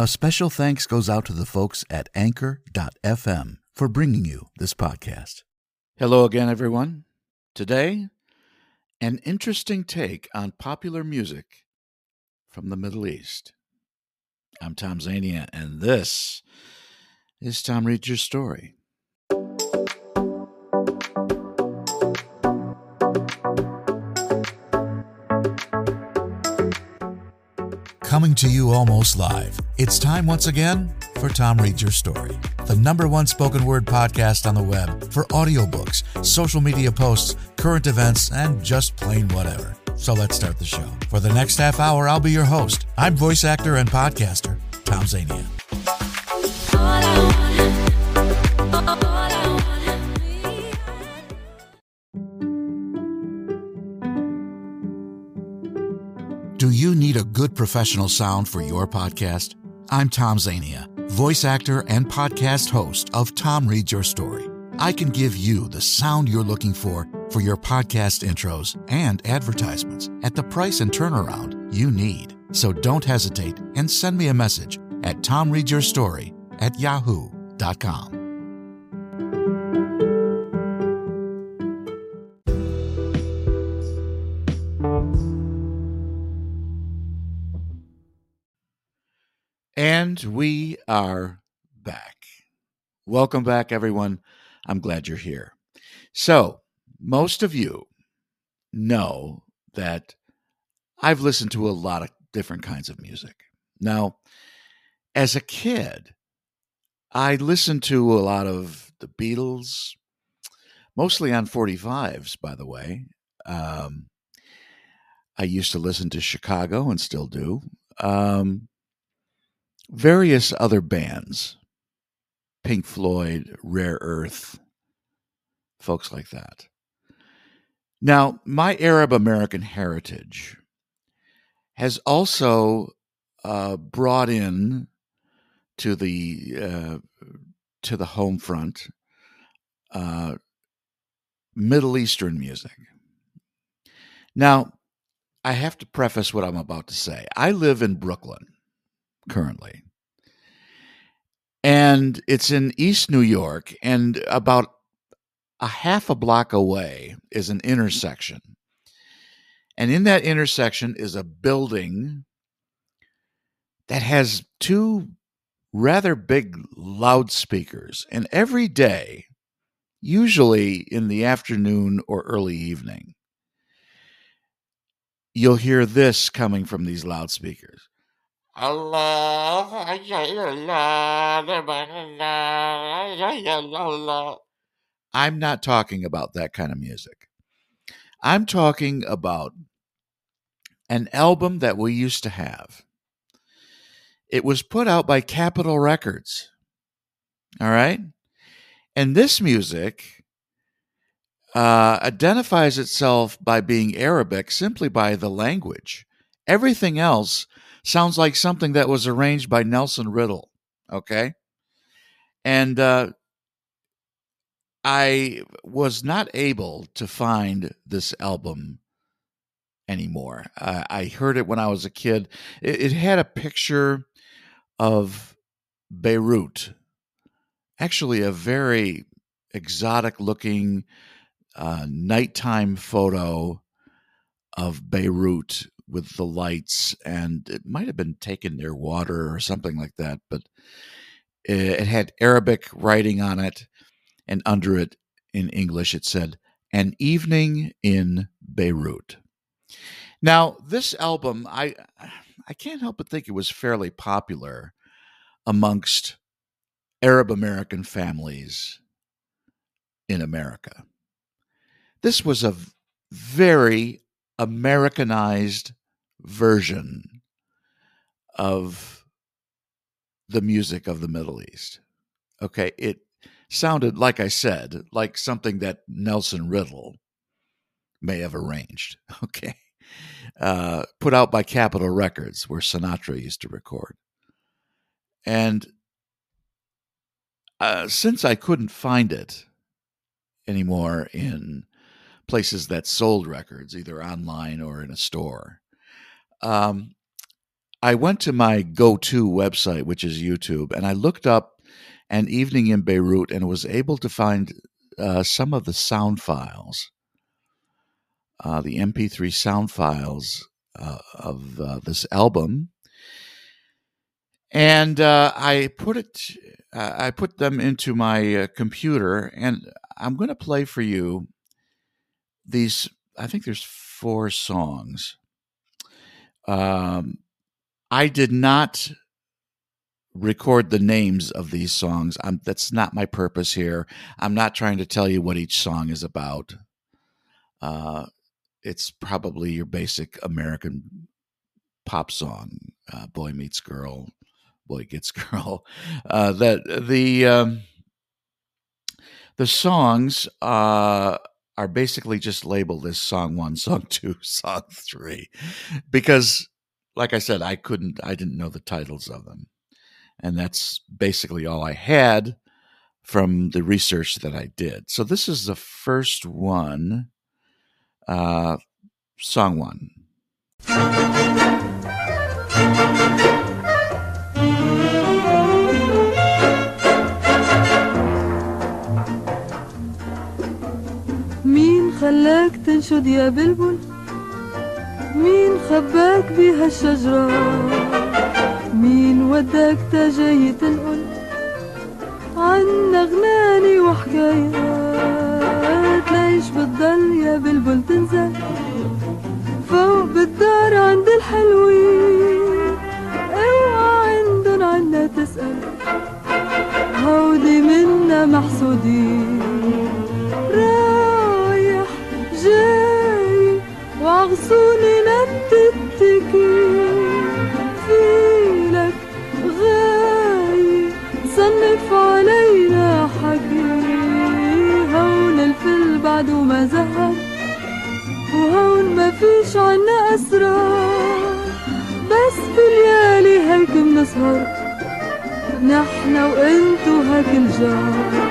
A special thanks goes out to the folks at Anchor.fm for bringing you this podcast. Hello again, everyone. Today, an interesting take on popular music from the Middle East. I'm Tom Zania, and this is Tom Reads Your Story. Coming to you almost live, it's time once again for Tom Reads Your Story, the number one spoken word podcast on the web for audiobooks, social media posts, current events, and just plain whatever. So let's start the show. For the next half hour, I'll be your host. I'm voice actor and podcaster, Tom Zania. Do you need a good professional sound for your podcast? I'm Tom Zania, voice actor and podcast host of Tom Reads Your Story. I can give you the sound you're looking for for your podcast intros and advertisements at the price and turnaround you need. So don't hesitate and send me a message at tomreadsyourstory at yahoo.com. We are back. Welcome back, everyone. I'm glad you're here. So, most of you know that I've listened to a lot of different kinds of music. Now, as a kid, I listened to a lot of the Beatles, mostly on 45s, by the way. Um, I used to listen to Chicago and still do. Um, various other bands, Pink Floyd, Rare Earth, folks like that. Now, my Arab American heritage has also uh, brought in to the uh, to the home front uh, Middle Eastern music. Now, I have to preface what I'm about to say. I live in Brooklyn currently. And it's in East New York, and about a half a block away is an mm-hmm. intersection. And in that intersection is a building that has two rather big loudspeakers. And every day, usually in the afternoon or early evening, you'll hear this coming from these loudspeakers. I'm not talking about that kind of music. I'm talking about an album that we used to have. It was put out by Capitol Records. All right? And this music uh, identifies itself by being Arabic simply by the language. Everything else sounds like something that was arranged by Nelson Riddle. Okay. And uh, I was not able to find this album anymore. I heard it when I was a kid. It, it had a picture of Beirut, actually, a very exotic looking uh, nighttime photo of Beirut with the lights, and it might have been taken near water or something like that. But eh, it had Arabic writing on it, and under it in English it said, An Evening in Beirut. Now, this album, I I can't help but think it was fairly popular amongst Arab American families in America. This was a very Americanized version of the music of the Middle East. Okay, it sounded, like I said, like something that Nelson Riddle may have arranged. Okay. Uh, put out by Capitol Records, where Sinatra used to record. And uh, since I couldn't find it anymore in places that sold records, either online or in a store, um, I went to my go to website, which is YouTube, and I looked up An Evening in Beirut and was able to find uh, some of the sound files, uh, the MP3 sound files uh, of uh, this album. And uh, I put it, uh, I put them into my computer, and I'm going to play for you these. I think there's four songs. Um, I did not record the names of these songs. I'm, that's not my purpose here. I'm not trying to tell you what each song is about. Uh, it's probably your basic American pop song, uh, "Boy Meets Girl," "Boy Gets Girl." Uh, that the um, the songs uh, are basically just labeled as song one, song two, song three, because like I said, I couldn't, I didn't know the titles of them. And that's basically all I had from the research that I did. So this is the first one, uh, song one. خلاك تنشد يا بلبل؟ مين خباك بهالشجرة مين وداك تجاي تنقل؟ عنا غناني وحكايات ليش بتضل يا بلبل تنزل فوق بالدار عند الحلوين اوعى عندن عنا تسأل. هودي منا محسودين. وعغصوني لم تتكي فيلك غاي صنف علينا حكي هون الفل بعده ما زهر. وهون ما فيش عنا أسرار بس في هيك منسهر نحنا وإنتو هيك الجار.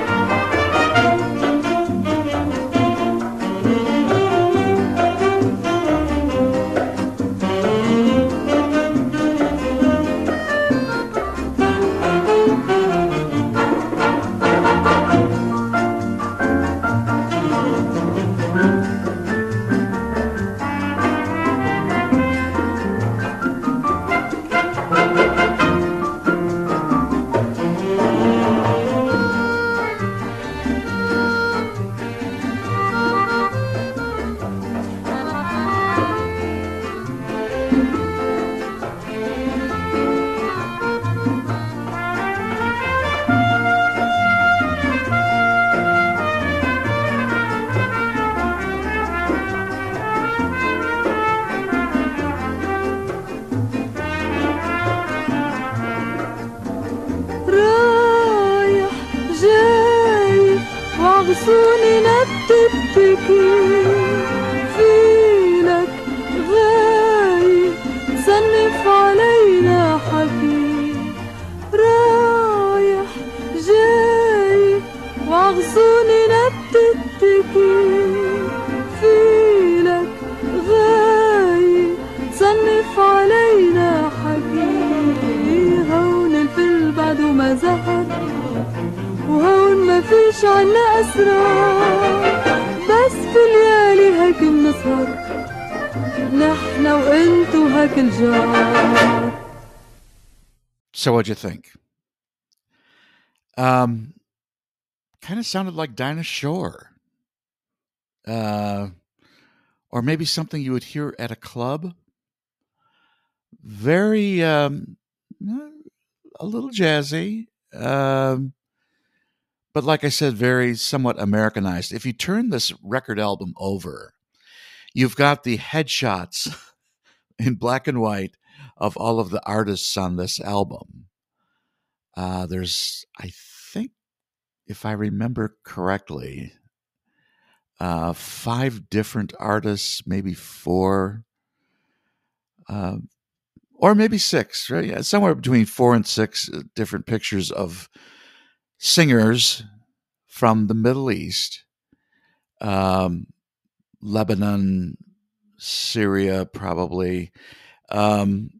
So what'd you think? Um, kind of sounded like Dinah Shore. Uh, or maybe something you would hear at a club. Very, um, a little jazzy. Um, but like I said, very somewhat Americanized. If you turn this record album over, you've got the headshots in black and white of all of the artists on this album. Uh, there's, I think, if I remember correctly, uh, five different artists, maybe four, uh, or maybe six, right? Yeah, somewhere between four and six uh, different pictures of singers from the Middle East, um, Lebanon, Syria, probably. Um,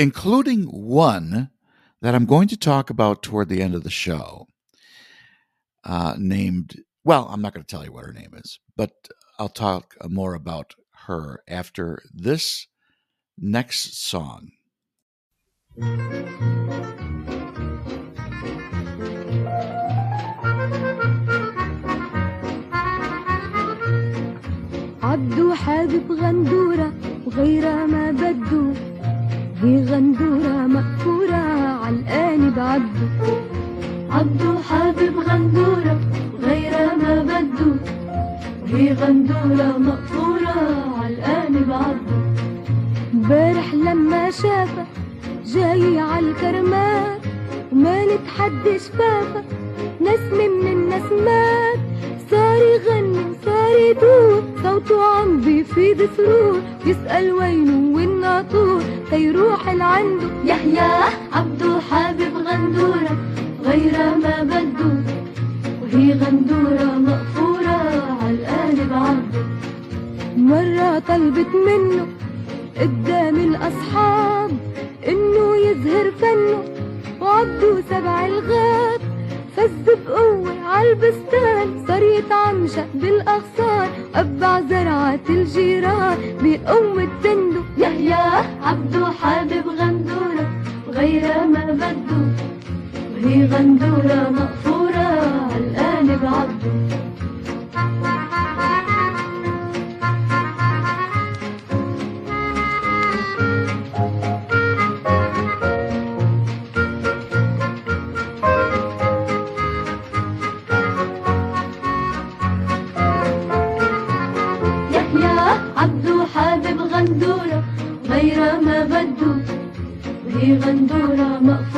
including one that I'm going to talk about toward the end of the show, uh, named, well, I'm not going to tell you what her name is, but I'll talk more about her after this next song. عبدو حابب غندورة وغيرها ما بدو دي غندورة مقفورة عالقالب بعبدو عبدو حابب غندورة غير ما بدو دي غندورة مقفورة عالقالب بعبدو بارح لما شافة جاي عالكرمات وما نتحدش فافك نسمة من النسمات صار يغني وصار يدور صوته عم بيفيد سرور يسأل وينه وين ناطور تيروح لعنده يحيى عبدو حابب غندورة غيرها ما بدو. وهي غندورة مقفورة عالقالب عبده مرة طلبت منه قدام الأصحاب إنه يظهر فنه. وعبدو سبع الغاب. فز بقوة عالبستان صار يتعمشق بالأغصان أبع زرعة الجيران بقوة تندو يحيى عبدو حابب غندورة وغيرها ما بدو وهي غندورة مقفورة عالقالب عبدو Anta Ram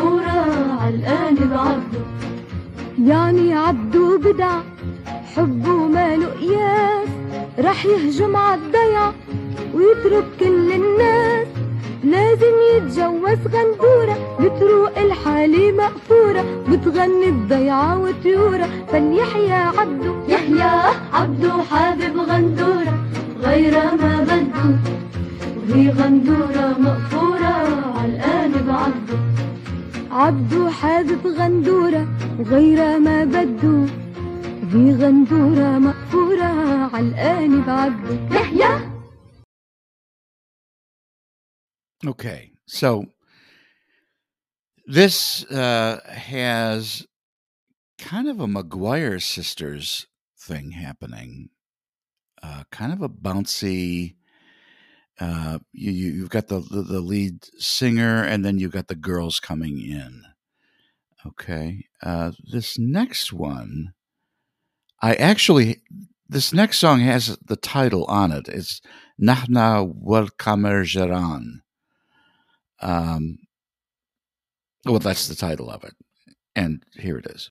uh, has kind of a McGuire sisters thing happening. Uh, kind of a bouncy. Uh, you, you you've got the, the the lead singer, and then you've got the girls coming in. Okay, uh, this next one, I actually this next song has the title on it. It's Nahna Wal Kamer Jaran. Um, well, that's the title of it. And here it is.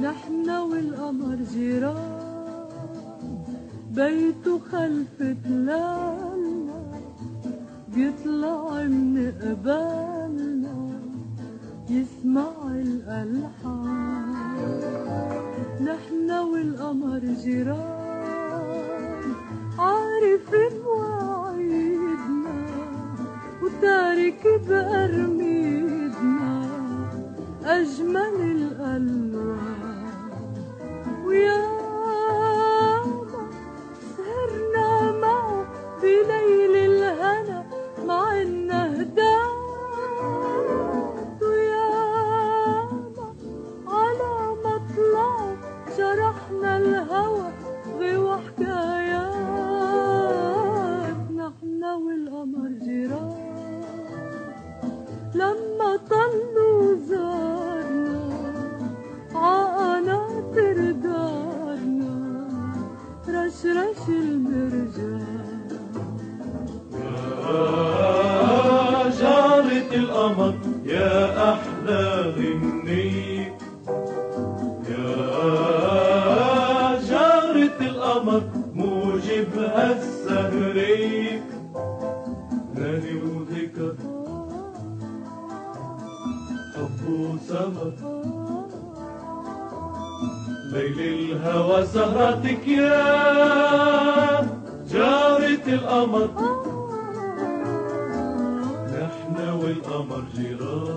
نحن والقمر جيران بيته خلف تلالنا بيطلع من قبالنا يسمع الألحان نحن والقمر جيران عارف مواعيدنا وتارك بأرميدنا أجمل الألوان. ويا القمر يا أحلى غنية يا جارة القمر موجبها السهرية غني وذكر حب وسمر ليل الهوى سهرتك يا جارة القمر zero.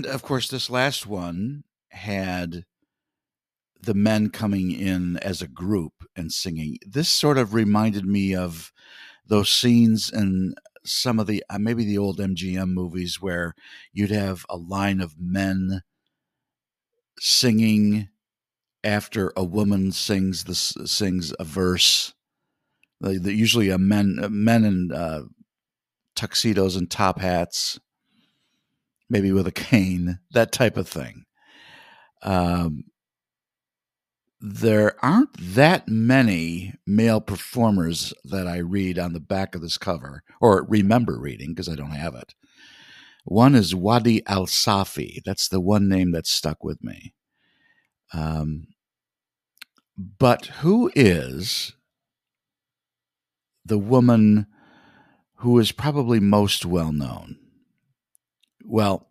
And of course, this last one had the men coming in as a group and singing. This sort of reminded me of those scenes in some of the uh, maybe the old MGM movies where you'd have a line of men singing after a woman sings this sings a verse. Usually a men uh, men in uh, tuxedos and top hats maybe with a cane, that type of thing. Um, there aren't that many male performers that I read on the back of this cover, or remember reading because I don't have it. One is Wadi Al Safi. That's the one name that stuck with me. Um, but who is the woman who is probably most well known? Well,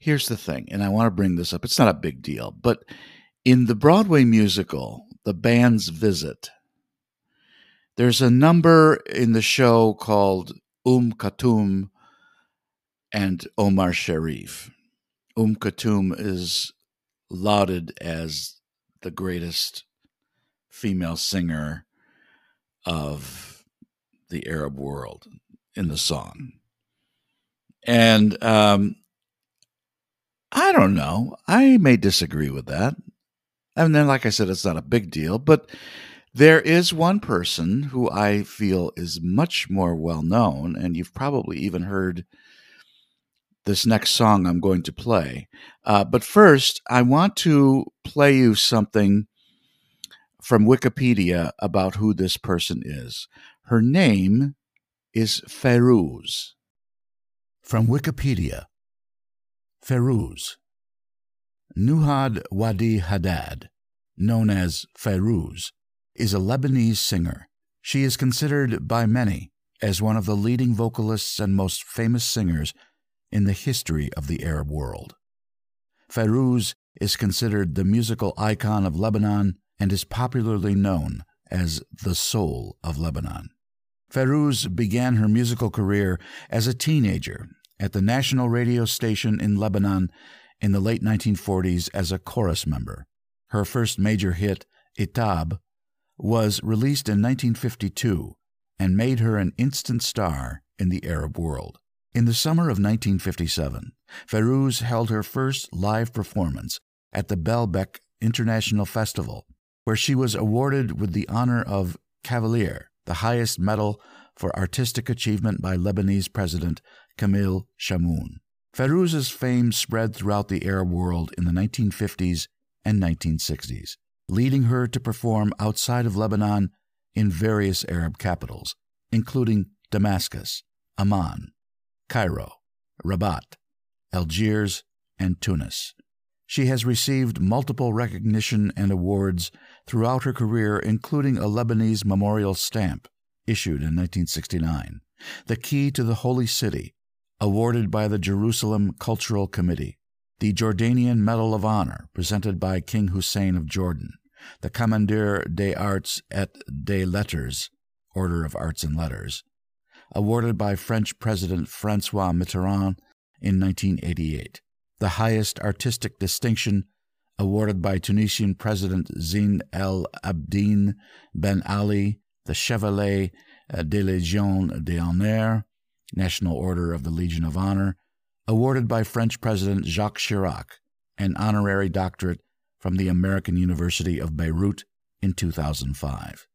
here's the thing, and I want to bring this up. It's not a big deal, but in the Broadway musical, The Band's Visit, there's a number in the show called Um Khatum and Omar Sharif. Um Khatum is lauded as the greatest female singer of the Arab world in the song. And um, I don't know. I may disagree with that. And then, like I said, it's not a big deal, but there is one person who I feel is much more well known, and you've probably even heard this next song I'm going to play. Uh, but first, I want to play you something from Wikipedia about who this person is. Her name is Fairouz. From Wikipedia Fairouz. Nuhad Wadi Haddad, known as Fairouz, is a Lebanese singer. She is considered by many as one of the leading vocalists and most famous singers in the history of the Arab world. Fairouz is considered the musical icon of Lebanon and is popularly known as the soul of Lebanon. Fairouz began her musical career as a teenager at the national radio station in Lebanon in the late 1940s as a chorus member. Her first major hit, Itab, was released in 1952 and made her an instant star in the Arab world. In the summer of 1957, Fairouz held her first live performance at the Baalbeck International Festival, where she was awarded with the honor of Cavalier, the highest medal for artistic achievement by Lebanese President Camille Chamoun. Fairouz's fame spread throughout the Arab world in the 1950s and 1960s, leading her to perform outside of Lebanon in various Arab capitals, including Damascus, Amman, Cairo, Rabat, Algiers, and Tunis. She has received multiple recognition and awards throughout her career, including a Lebanese memorial stamp issued in 1969, the Key to the Holy City, awarded by the Jerusalem Cultural Committee, the Jordanian Medal of Honor presented by King Hussein of Jordan, the Commandeur des Arts et des Lettres, Order of Arts and Letters, awarded by French President Francois Mitterrand in 1988, the highest artistic distinction awarded by Tunisian President Zine El Abidine Ben Ali, the Chevalier de Légion d'honneur, National Order of the Legion of Honor, awarded by French President Jacques Chirac, an honorary doctorate from the American University of Beirut in 2005.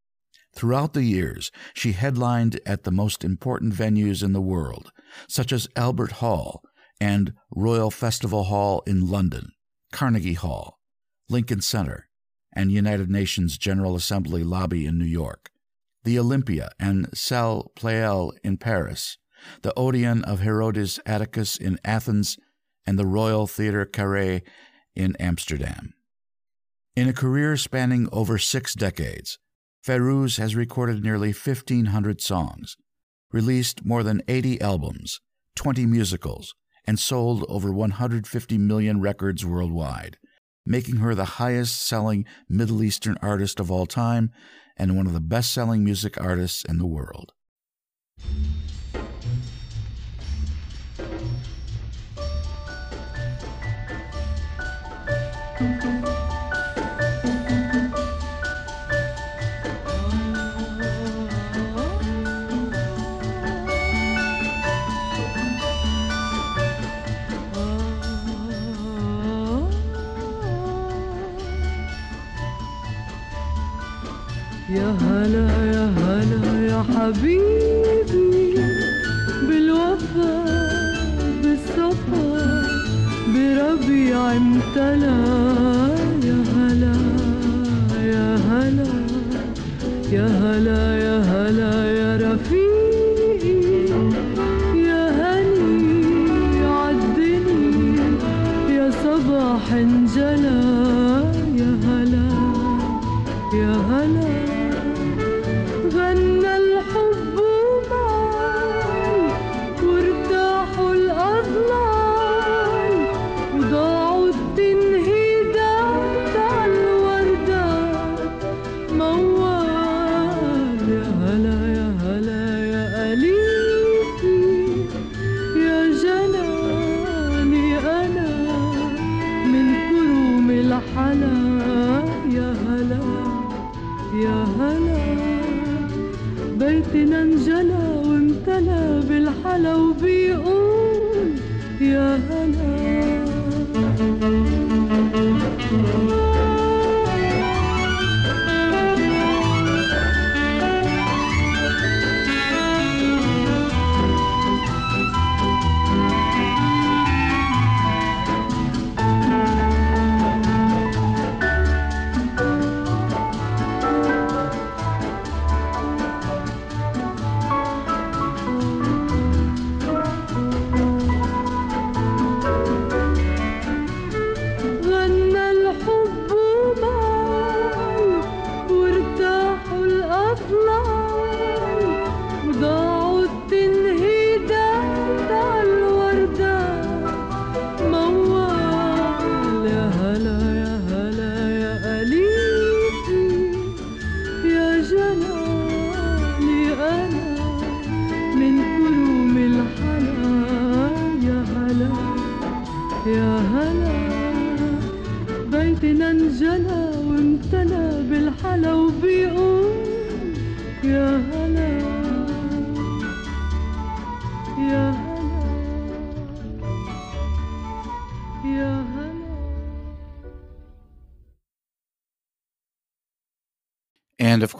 Throughout the years, she headlined at the most important venues in the world, such as Albert Hall and Royal Festival Hall in London, Carnegie Hall, Lincoln Center, and United Nations General Assembly lobby in New York, the Olympia and Salle Pleyel in Paris, the Odeon of Herodes Atticus in Athens, and the Royal Theatre Carré in Amsterdam. In a career spanning over six decades, Fairouz has recorded nearly 1,500 songs, released more than 80 albums, 20 musicals, and sold over 150 million records worldwide, making her the highest selling Middle Eastern artist of all time and one of the best selling music artists in the world. هلا يا هلا يا حبيبي بالوفا بالصفا بربيع امتلا يا هلا يا هلا يا هلا يا هلا يا انجلى وامتلى بالحلا وبيقول يا هلا.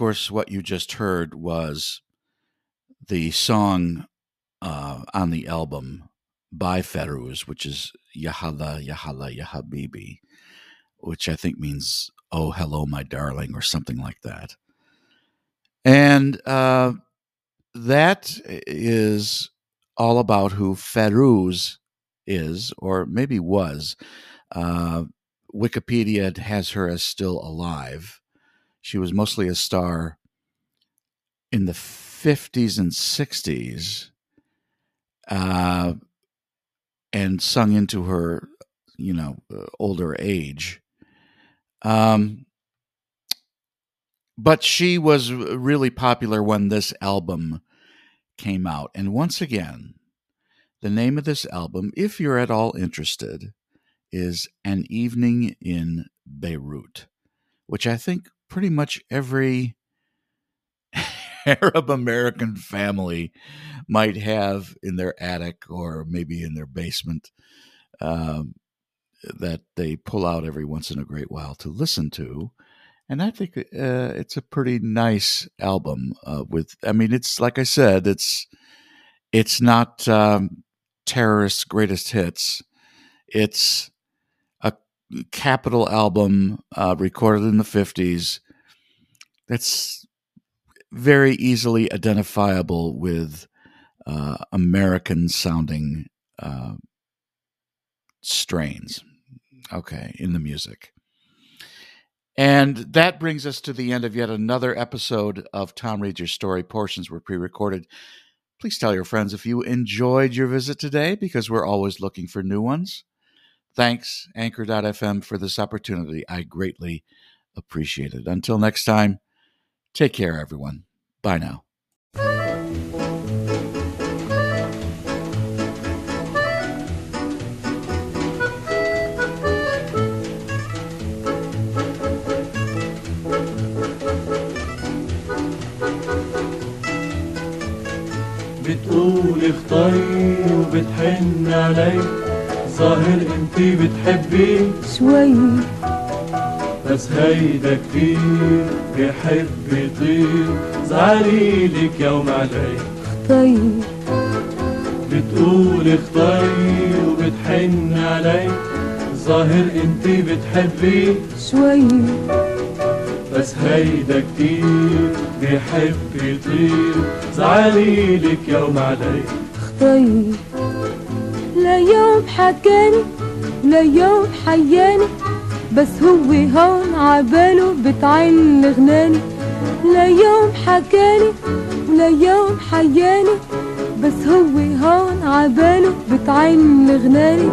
Course, what you just heard was the song uh, on the album by Fairouz, which is Yahala, Yahala, Yahabibi, which I think means, oh, hello, my darling, or something like that. And uh, that is all about who Fairouz is, or maybe was. Uh, Wikipedia has her as still alive. She was mostly a star in the 50s and 60s uh, and sung into her you know uh, older age. Um, but she was really popular when this album came out, and once again, the name of this album, if you're at all interested, is "An Evening in Beirut," which I think pretty much every Arab American family might have in their attic or maybe in their basement um, that they pull out every once in a great while to listen to. And I think uh, it's a pretty nice album. Uh, with, I mean, it's like I said, it's it's not um, terrorist greatest hits. It's a Capitol album uh, recorded in the fifties. That's very easily identifiable with uh, American sounding uh, strains, okay, in the music. And that brings us to the end of yet another episode of Tom Reads Your Story. Portions were pre recorded. Please tell your friends if you enjoyed your visit today because we're always looking for new ones. Thanks, Anchor.fm, for this opportunity. I greatly appreciate it. Until next time, take care, everyone. Bye now. بتقول اختاري وبتحن علي ظاهر انتي بتحبي شوي بس هيدا كتير بحب يطير. زعلي لك يوم علي طيب. بتقول اختاري وبتحن علي ظاهر انتي بتحبي. شوي. بس هيدا كتير بحب يطير. زعلي لك يوم علي طيب. ليوم حكاني ليوم حياني. بس هو هون عباله بتعن غناني ليوم حكاني ليوم حياني بس هو هون عباله بتعن غناني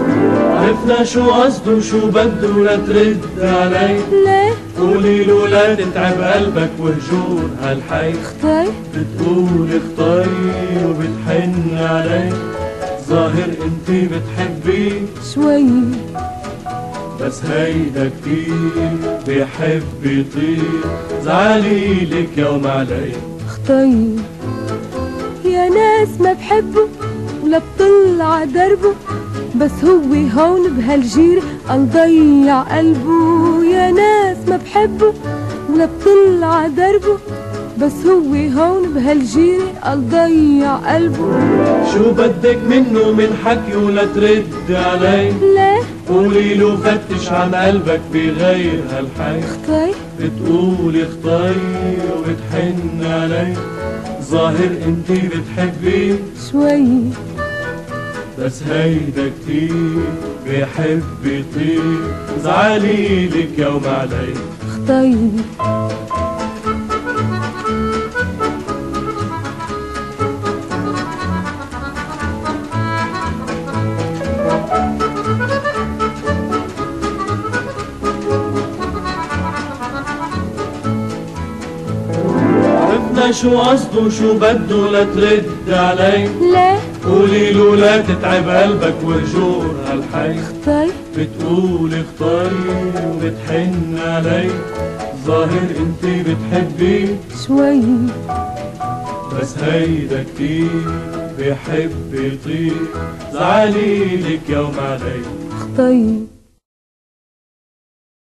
عرفنا شو قصده وشو بده لا ترد علي. ليه قولي له لا تتعب قلبك وهجور هالحي. طيب بتقول اختاري وبتحن علي. ظاهر انتي بتحبي شوي. بس هيدا كتير بحب يطير. زعلي لك يوم علي. طيب يا ناس ما بحبه ولا بطلع دربه بس هو هون بهالجيرة قال ضيع قلبه. يا ناس ما بحبه ولا بطلع دربه بس هو هون بهالجيرة قال ضيع قلبه. شو بدك منه من حكي ولا ترد علي؟ ليه؟ قولي له فتش عن قلبك بغير هالحي طيب بتقول اختاري وبتحن علي. ظاهر انتي بتحبي. شوي. بس هيدا كتير بحب يطير زعلي لك يوم علي. طيب شو قصده وشو بده لا ترد علي. ليه قولي له لا تتعب قلبك وهجور هالحي. طيب بتقول اختاري وبتحن علي. ظاهر انتي بتحبي. شوي. بس هيدا كتير بحب يطير. زعلي لك يوم علي. طيب